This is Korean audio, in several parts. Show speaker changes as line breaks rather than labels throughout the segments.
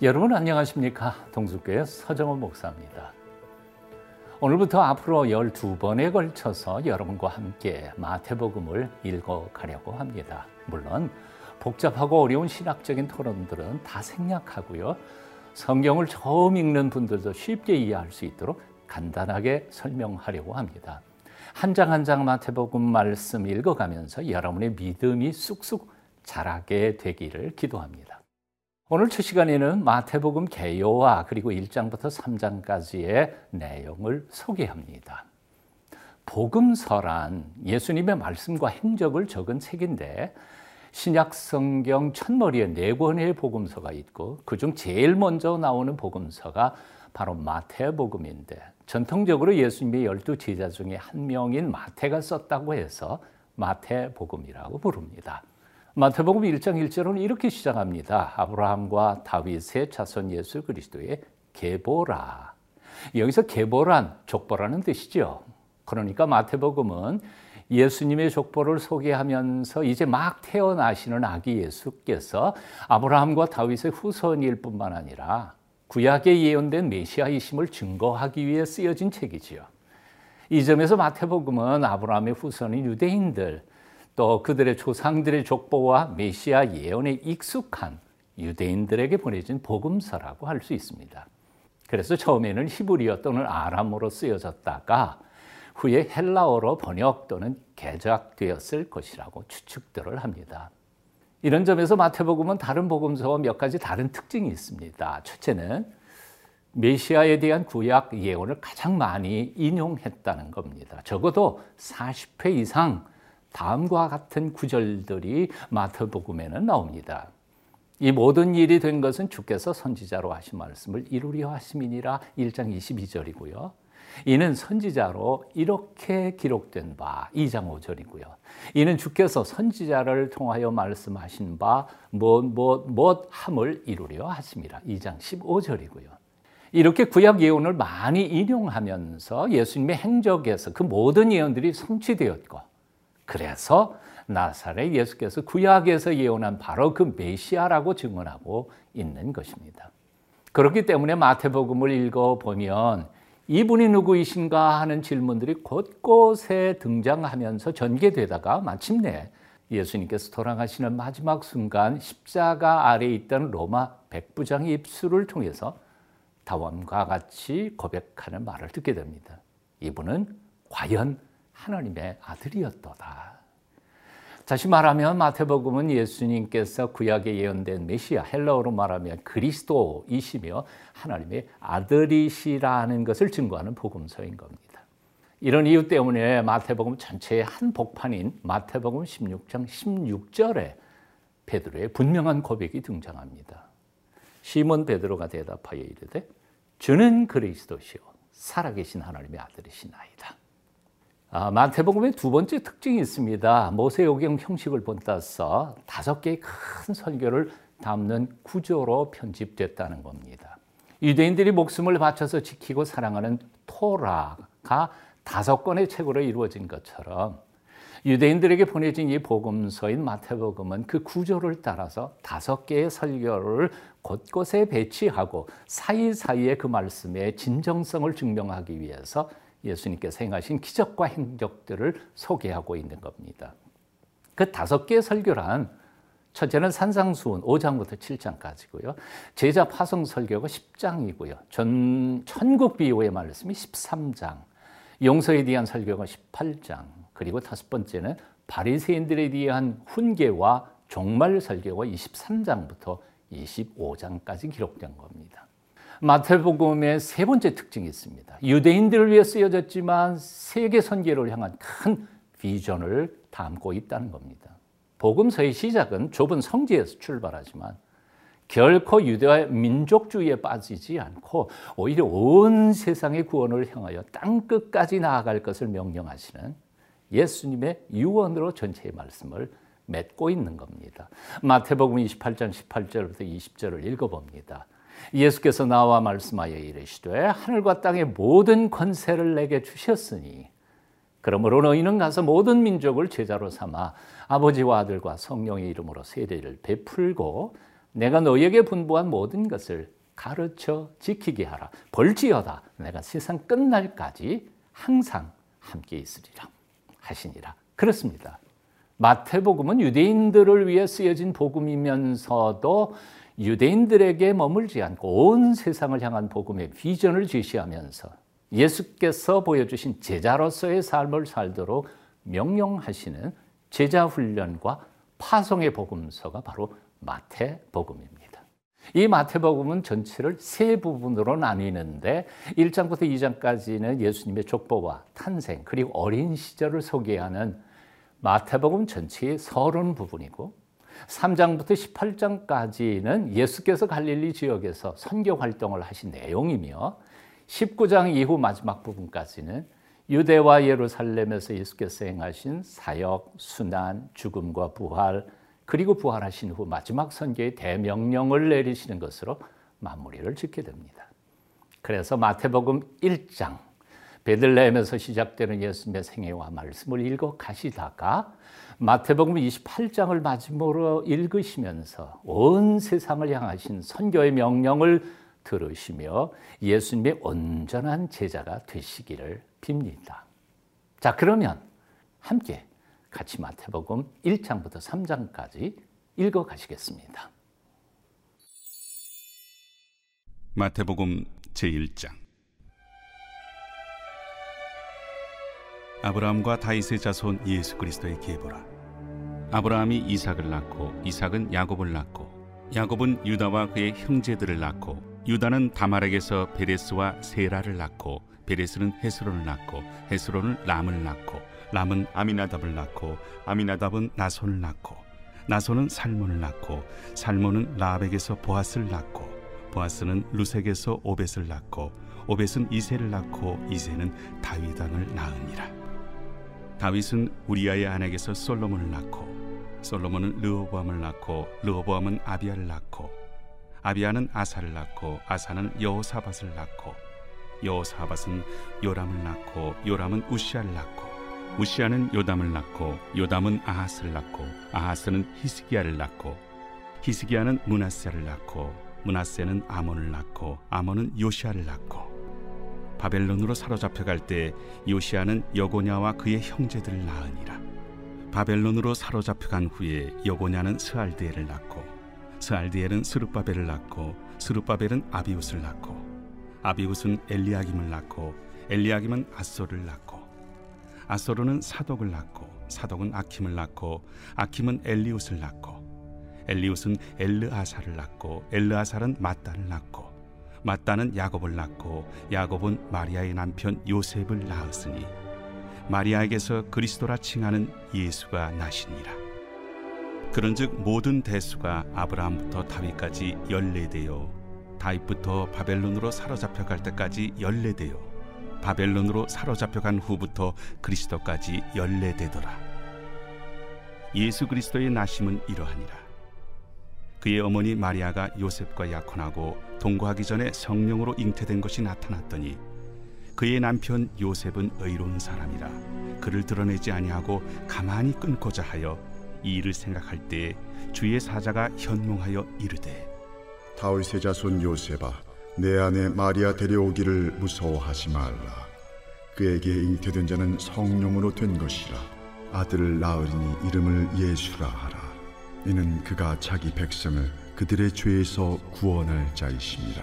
여러분 안녕하십니까? 동숙교회 서정원 목사입니다. 오늘부터 앞으로 12번에 걸쳐서 여러분과 함께 마태복음을 읽어 가려고 합니다. 물론 복잡하고 어려운 신학적인 토론들은 다 생략하고요. 성경을 처음 읽는 분들도 쉽게 이해할 수 있도록 간단하게 설명하려고 합니다. 한 장 한 장 마태복음 말씀 읽어가면서 여러분의 믿음이 쑥쑥 자라게 되기를 기도합니다. 오늘 첫 시간에는 마태복음 개요와 그리고 1장부터 3장까지의 내용을 소개합니다. 복음서란 예수님의 말씀과 행적을 적은 책인데 신약 성경 첫머리에 네 권의 복음서가 있고 그중 제일 먼저 나오는 복음서가 바로 마태복음인데 전통적으로 예수님의 열두 제자 중에 한 명인 마태가 썼다고 해서 마태복음이라고 부릅니다. 마태복음 1장 1절은 이렇게 시작합니다. 아브라함과 다윗의 자손 예수 그리스도의 계보라. 여기서 계보란 족보라는 뜻이죠. 그러니까 마태복음은 예수님의 족보를 소개하면서 이제 막 태어나시는 아기 예수께서 아브라함과 다윗의 후손일 뿐만 아니라 구약에 예언된 메시아이심을 증거하기 위해 쓰여진 책이지요. 이 점에서 마태복음은 아브라함의 후손인 유대인들, 또 그들의 조상들의 족보와 메시아 예언에 익숙한 유대인들에게 보내진 복음서라고 할 수 있습니다. 그래서 처음에는 히브리어 또는 아람어로 쓰여졌다가 후에 헬라어로 번역 또는 개작되었을 것이라고 추측들을 합니다. 이런 점에서 마태복음은 다른 복음서와 몇 가지 다른 특징이 있습니다. 첫째는 메시아에 대한 구약 예언을 가장 많이 인용했다는 겁니다. 적어도 40회 이상 다음과 같은 구절들이 마태복음에는 나옵니다. 이 모든 일이 된 것은 주께서 선지자로 하신 말씀을 이루려 하심이니라 1장 22절이고요. 이는 선지자로 이렇게 기록된 바 2장 5절이고요. 이는 주께서 선지자를 통하여 말씀하신 바무엇 함을 이루려 하심이라 2장 15절이고요. 이렇게 구약 예언을 많이 인용하면서 예수님의 행적에서 그 모든 예언들이 성취되었고 그래서 나사렛 예수께서 구약에서 예언한 바로 그 메시아라고 증언하고 있는 것입니다. 그렇기 때문에 마태복음을 읽어보면 이분이 누구이신가 하는 질문들이 곳곳에 등장하면서 전개되다가 마침내 예수님께서 돌아가시는 마지막 순간 십자가 아래에 있던 로마 백부장의 입술을 통해서 다음과 같이 고백하는 말을 듣게 됩니다. 이분은 과연 하나님의 아들이었도다. 다시 말하면 마태복음은 예수님께서 구약에 예언된 메시아 헬라어로 말하면 그리스도이시며 하나님의 아들이시라는 것을 증거하는 복음서인 겁니다. 이런 이유 때문에 마태복음 전체의 한 복판인 마태복음 16장 16절에 베드로의 분명한 고백이 등장합니다. 시몬 베드로가 대답하여 이르되 주는 그리스도시요 살아계신 하나님의 아들이시나이다. 아, 마태복음의 두 번째 특징이 있습니다. 모세오경 형식을 본따서 다섯 개의 큰 설교를 담는 구조로 편집됐다는 겁니다. 유대인들이 목숨을 바쳐서 지키고 사랑하는 토라가 다섯 권의 책으로 이루어진 것처럼 유대인들에게 보내진 이 복음서인 마태복음은 그 구조를 따라서 다섯 개의 설교를 곳곳에 배치하고 사이사이에 그 말씀의 진정성을 증명하기 위해서 예수님께서 행하신 기적과 행적들을 소개하고 있는 겁니다. 그 다섯 개의 설교란 첫째는 산상수훈 5장부터 7장까지고요. 제자 파송 설교가 10장이고요. 전 천국 비유의 말씀이 13장. 용서에 대한 설교가 18장. 그리고 다섯 번째는 바리새인들에 대한 훈계와 종말 설교가 23장부터 25장까지 기록된 겁니다. 마태복음의 세 번째 특징이 있습니다. 유대인들을 위해 쓰여졌지만 세계 선계를 향한 큰 비전을 담고 있다는 겁니다. 복음서의 시작은 좁은 성지에서 출발하지만 결코 유대 민족주의에 빠지지 않고 오히려 온 세상의 구원을 향하여 땅 끝까지 나아갈 것을 명령하시는 예수님의 유언으로 전체의 말씀을 맺고 있는 겁니다. 마태복음 28장 18절부터 20절을 읽어봅니다. 예수께서 나와 말씀하여 이르시되 하늘과 땅의 모든 권세를 내게 주셨으니 그러므로 너희는 가서 모든 민족을 제자로 삼아 아버지와 아들과 성령의 이름으로 세례를 베풀고 내가 너에게 분부한 모든 것을 가르쳐 지키게 하라. 벌지어다. 내가 세상 끝날까지 항상 함께 있으리라 하시니라. 그렇습니다. 마태복음은 유대인들을 위해 쓰여진 복음이면서도 유대인들에게 머물지 않고 온 세상을 향한 복음의 비전을 제시하면서 예수께서 보여주신 제자로서의 삶을 살도록 명령하시는 제자 훈련과 파송의 복음서가 바로 마태복음입니다. 이 마태복음은 전체를 세 부분으로 나뉘는데 1장부터 2장까지는 예수님의 족보와 탄생 그리고 어린 시절을 소개하는 마태복음 전체의 서론 부분이고 3장부터 18장까지는 예수께서 갈릴리 지역에서 선교 활동을 하신 내용이며 19장 이후 마지막 부분까지는 유대와 예루살렘에서 예수께서 행하신 사역, 순환, 죽음과 부활, 그리고 부활하신 후 마지막 선교의 대명령을 내리시는 것으로 마무리를 짓게 됩니다. 그래서 마태복음 1장 베들레헴에서 시작되는 예수님의 생애와 말씀을 읽어 가시다가 마태복음 28장을 마지막으로 읽으시면서 온 세상을 향하신 선교의 명령을 들으시며 예수님의 온전한 제자가 되시기를 빕니다. 자, 그러면 함께 같이 마태복음 1장부터 3장까지 읽어 가시겠습니다.
마태복음 제1장 아브라함과 다윗의 자손 예수 그리스도의 계보라. 아브라함이 이삭을 낳고 이삭은 야곱을 낳고 야곱은 유다와 그의 형제들을 낳고 유다는 다말에게서 베레스와 세라를 낳고 베레스는 헤스론을 낳고 헤스론을 람을 낳고 람은 아미나답을 낳고 아미나답은 나손을 낳고 나손은 살몬을 낳고 살몬은 라합에게서 보아스를 낳고 보아스는 루색에서 오벳을 낳고 오벳은 이세를 낳고 이세는 다윗왕을 낳으니라 다윗은 우리아의 아내에게서 솔로몬을 낳고 솔로몬은 르호보암을 낳고 르호보암은 아비아를 낳고 아비아는 아사를 낳고 아사는 여호사밧을 낳고 여호사밧은 요람을 낳고 요람은 우시아를 낳고 우시아는 요담을 낳고 요담은 아하스를 낳고 아하스는 히스기야를 낳고 히스기야는 문하세를 낳고 문하세는 아몬을 낳고 아몬은 요시아를 낳고 바벨론으로 사로잡혀 갈 때 요시아는 여고냐와 그의 형제들을 낳으니라. 바벨론으로 사로잡혀 간 후에 여고냐는 스알드엘을 낳고 스알드엘은 스룹바벨을 낳고 스룹바벨은 아비웃을 낳고 아비웃은 엘리야김을 낳고 엘리야김은 아소를 낳고 아소르는 사독을 낳고 사독은 아킴을 낳고 아킴은 엘리웃을 낳고 엘리웃은 엘르아사를 낳고 엘르아사는 마따를 낳고 마따는 야곱을 낳고 야곱은 마리아의 남편 요셉을 낳았으니 마리아에게서 그리스도라 칭하는 예수가 나시니라 그런즉 모든 대수가 아브라함부터 다윗까지 연례되어 다윗부터 바벨론으로 사로잡혀 갈 때까지 연례되어 바벨론으로 사로잡혀 간 후부터 그리스도까지 연례되더라. 예수 그리스도의 나심은 이러하니라. 그의 어머니 마리아가 요셉과 약혼하고 동거하기 전에 성령으로 잉태된 것이 나타났더니 그의 남편 요셉은 의로운 사람이라 그를 드러내지 아니하고 가만히 끊고자 하여 이 일을 생각할 때 주의 사자가 현몽하여 이르되
다윗의 자손 요셉아 내 아내 마리아 데려오기를 무서워하지 말라. 그에게 잉태된 자는 성령으로 된 것이라. 아들을 낳으리니 이름을 예수라 하라. 이는 그가 자기 백성을 그들의 죄에서 구원할 자이심이라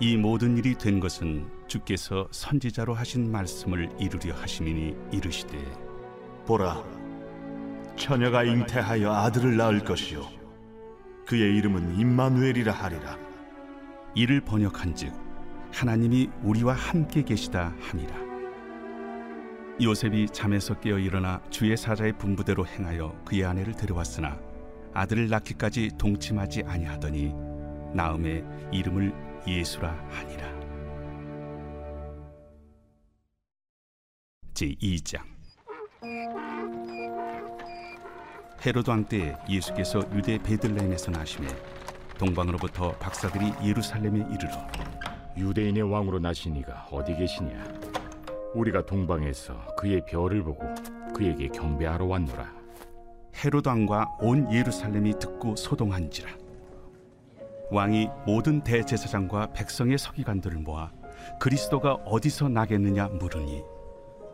이 모든 일이 된 것은 주께서 선지자로 하신 말씀을 이루려 하심이니 이르시되
보라 처녀가 잉태하여 아들을 낳을 것이요 그의 이름은 임마누엘이라 하리라.
이를 번역한즉 하나님이 우리와 함께 계시다 함이라. 요셉이 잠에서 깨어 일어나 주의 사자의 분부대로 행하여 그의 아내를 데려왔으나 아들을 낳기까지 동침하지 아니하더니 나음에 이름을 예수라 하니라. 제 2장 헤로드 왕 때 예수께서 유대 베들레헴에서 나심에 동방으로부터 박사들이 예루살렘에 이르러
유대인의 왕으로 나신 이가 어디 계시냐? 우리가 동방에서 그의 별을 보고 그에게 경배하러 왔노라.
헤로드 왕과 온 예루살렘이 듣고 소동한지라. 왕이 모든 대제사장과 백성의 서기관들을 모아 그리스도가 어디서 나겠느냐 물으니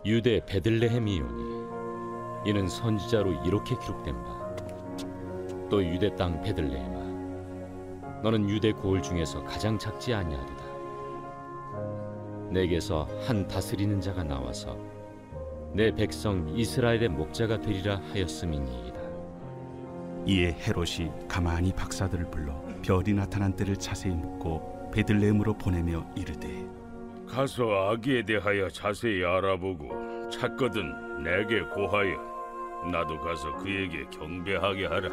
유대 베들레헴이오니 이는 선지자로 이렇게 기록된 바. 또 유대 땅 베들레헴아 너는 유대 고을 중에서 가장 작지 아니하리다. 내게서 한 다스리는 자가 나와서 내 백성 이스라엘의 목자가 되리라 하였음이니
이에 헤롯이 가만히 박사들을 불러 별이 나타난 때를 자세히 묻고 베들레헴으로 보내며 이르되
가서 아기에 대하여 자세히 알아보고 찾거든 내게 고하여 나도 가서 그에게 경배하게 하라.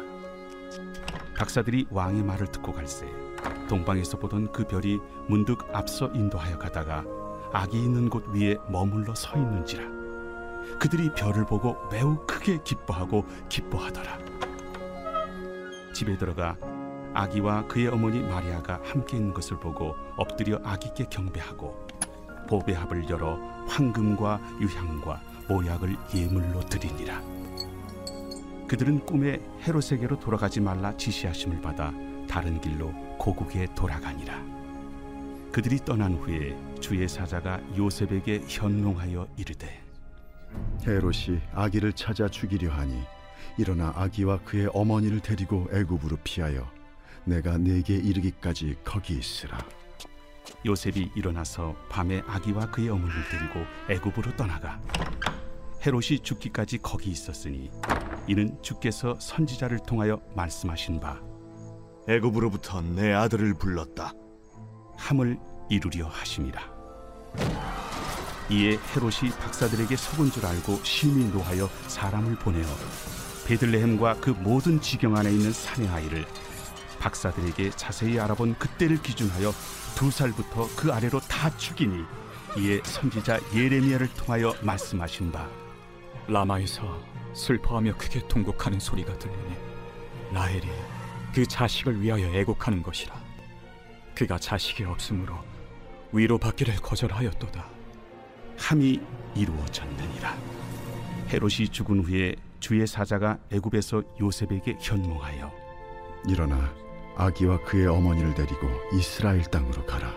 박사들이 왕의 말을 듣고 갈새 동방에서 보던 그 별이 문득 앞서 인도하여 가다가 아기 있는 곳 위에 머물러 서 있는지라 그들이 별을 보고 매우 크게 기뻐하고 기뻐하더라 집에 들어가 아기와 그의 어머니 마리아가 함께 있는 것을 보고 엎드려 아기께 경배하고 보배합을 열어 황금과 유향과 모약을 예물로 드리니라. 그들은 꿈에 헤롯에게로 돌아가지 말라 지시하심을 받아 다른 길로 고국에 돌아가니라. 그들이 떠난 후에 주의 사자가 요셉에게 현몽하여 이르되
헤롯이 아기를 찾아 죽이려 하니 일어나 아기와 그의 어머니를 데리고 애굽으로 피하여 내가 내게 이르기까지 거기 있으라
요셉이 일어나서 밤에 아기와 그의 어머니를 데리고 애굽으로 떠나가 헤롯이 죽기까지 거기 있었으니 이는 주께서 선지자를 통하여 말씀하신 바
애굽으로부터 내 아들을 불렀다.
함을 이루려 하심이라. 이에 헤롯이 박사들에게 속은 줄 알고 심히 노하여 사람을 보내어 베들레헴과 그 모든 지경 안에 있는 사내 아이를 박사들에게 자세히 알아본 그때를 기준하여 두 살부터 그 아래로 다 죽이니 이에 선지자 예레미야를 통하여 말씀하신 바
라마에서 슬퍼하며 크게 통곡하는 소리가 들리니 라헬이 그 자식을 위하여 애곡하는 것이라 그가 자식이 없으므로 위로 받기를 거절하였도다
함이 이루어졌느니라. 헤롯이 죽은 후에 주의 사자가 애굽에서 요셉에게 현몽하여
일어나 아기와 그의 어머니를 데리고 이스라엘 땅으로 가라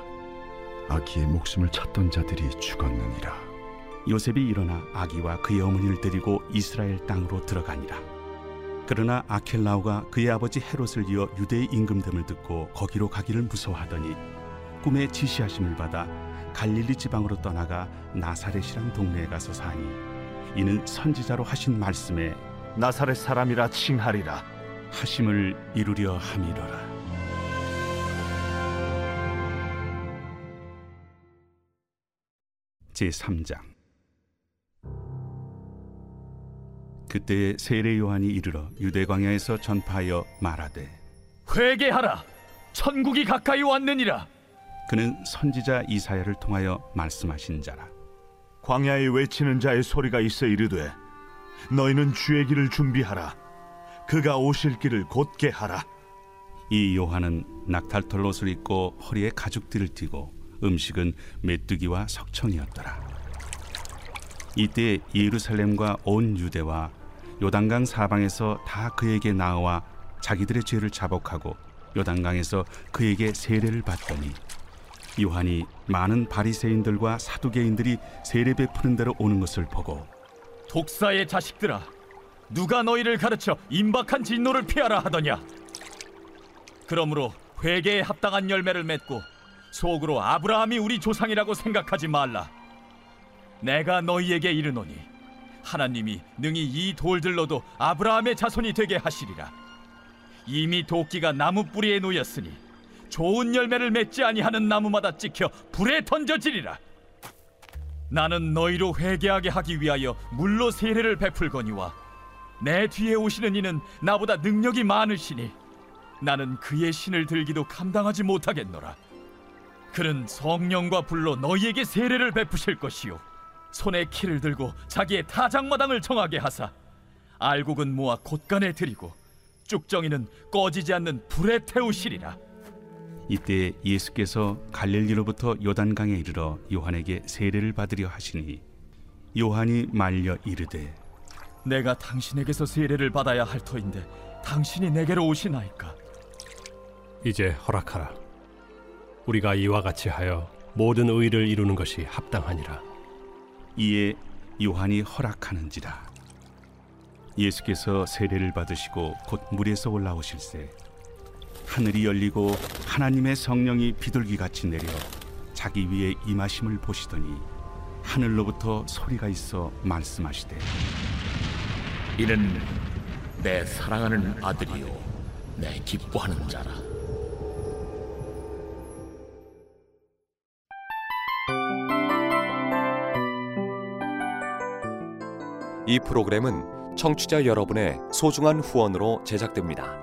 아기의 목숨을 찾던 자들이 죽었느니라
요셉이 일어나 아기와 그의 어머니를 데리고 이스라엘 땅으로 들어가니라. 그러나 아켈라오가 그의 아버지 헤롯을 이어 유대의 임금됨을 듣고 거기로 가기를 무서워하더니 꿈에 지시하심을 받아 갈릴리 지방으로 떠나가 나사렛이란 동네에 가서 사니 이는 선지자로 하신 말씀에
나사렛 사람이라 칭하리라.
하심을 이루려 함이로라. 제 3장 그때에 세례 요한이 이르러 유대 광야에서 전파하여 말하되
회개하라 천국이 가까이 왔느니라
그는 선지자 이사야를 통하여 말씀하신 자라
광야에 외치는 자의 소리가 있어 이르되 너희는 주의 길을 준비하라. 그가 오실 길을 곧게 하라.
이 요한은 낙탈털 옷을 입고 허리에 가죽띠를 띠고 음식은 메뚜기와 석청이었더라. 이때 예루살렘과 온 유대와 요단강 사방에서 다 그에게 나와 자기들의 죄를 자복하고 요단강에서 그에게 세례를 받더니 요한이 많은 바리새인들과 사두개인들이 세례 베푸는 대로 오는 것을 보고
독사의 자식들아 누가 너희를 가르쳐 임박한 진노를 피하라 하더냐? 그러므로 회개에 합당한 열매를 맺고 속으로 아브라함이 우리 조상이라고 생각하지 말라. 내가 너희에게 이르노니 하나님이 능히 이 돌들로도 아브라함의 자손이 되게 하시리라. 이미 도끼가 나무 뿌리에 놓였으니 좋은 열매를 맺지 아니하는 나무마다 찍혀 불에 던져지리라 나는 너희로 회개하게 하기 위하여 물로 세례를 베풀거니와 내 뒤에 오시는 이는 나보다 능력이 많으시니 나는 그의 신을 들기도 감당하지 못하겠노라. 그는 성령과 불로 너희에게 세례를 베푸실 것이요 손에 키를 들고 자기의 타작마당을 정하게 하사 알곡은 모아 곳간에 들이고 쭉정이는 꺼지지 않는 불에 태우시리라.
이때 예수께서 갈릴리로부터 요단강에 이르러 요한에게 세례를 받으려 하시니 요한이 말려 이르되
내가 당신에게서 세례를 받아야 할 터인데 당신이 내게로 오시나이까?
이제 허락하라. 우리가 이와 같이 하여 모든 의를 이루는 것이 합당하니라.
이에 요한이 허락하는지라 예수께서 세례를 받으시고 곧 물에서 올라오실새 하늘이 열리고 하나님의 성령이 비둘기같이 내려 자기 위에 임하심을 보시더니 하늘로부터 소리가 있어 말씀하시되
이는 내 사랑하는 아들이요 내 기뻐하는 자라
이 프로그램은 청취자 여러분의 소중한 후원으로 제작됩니다.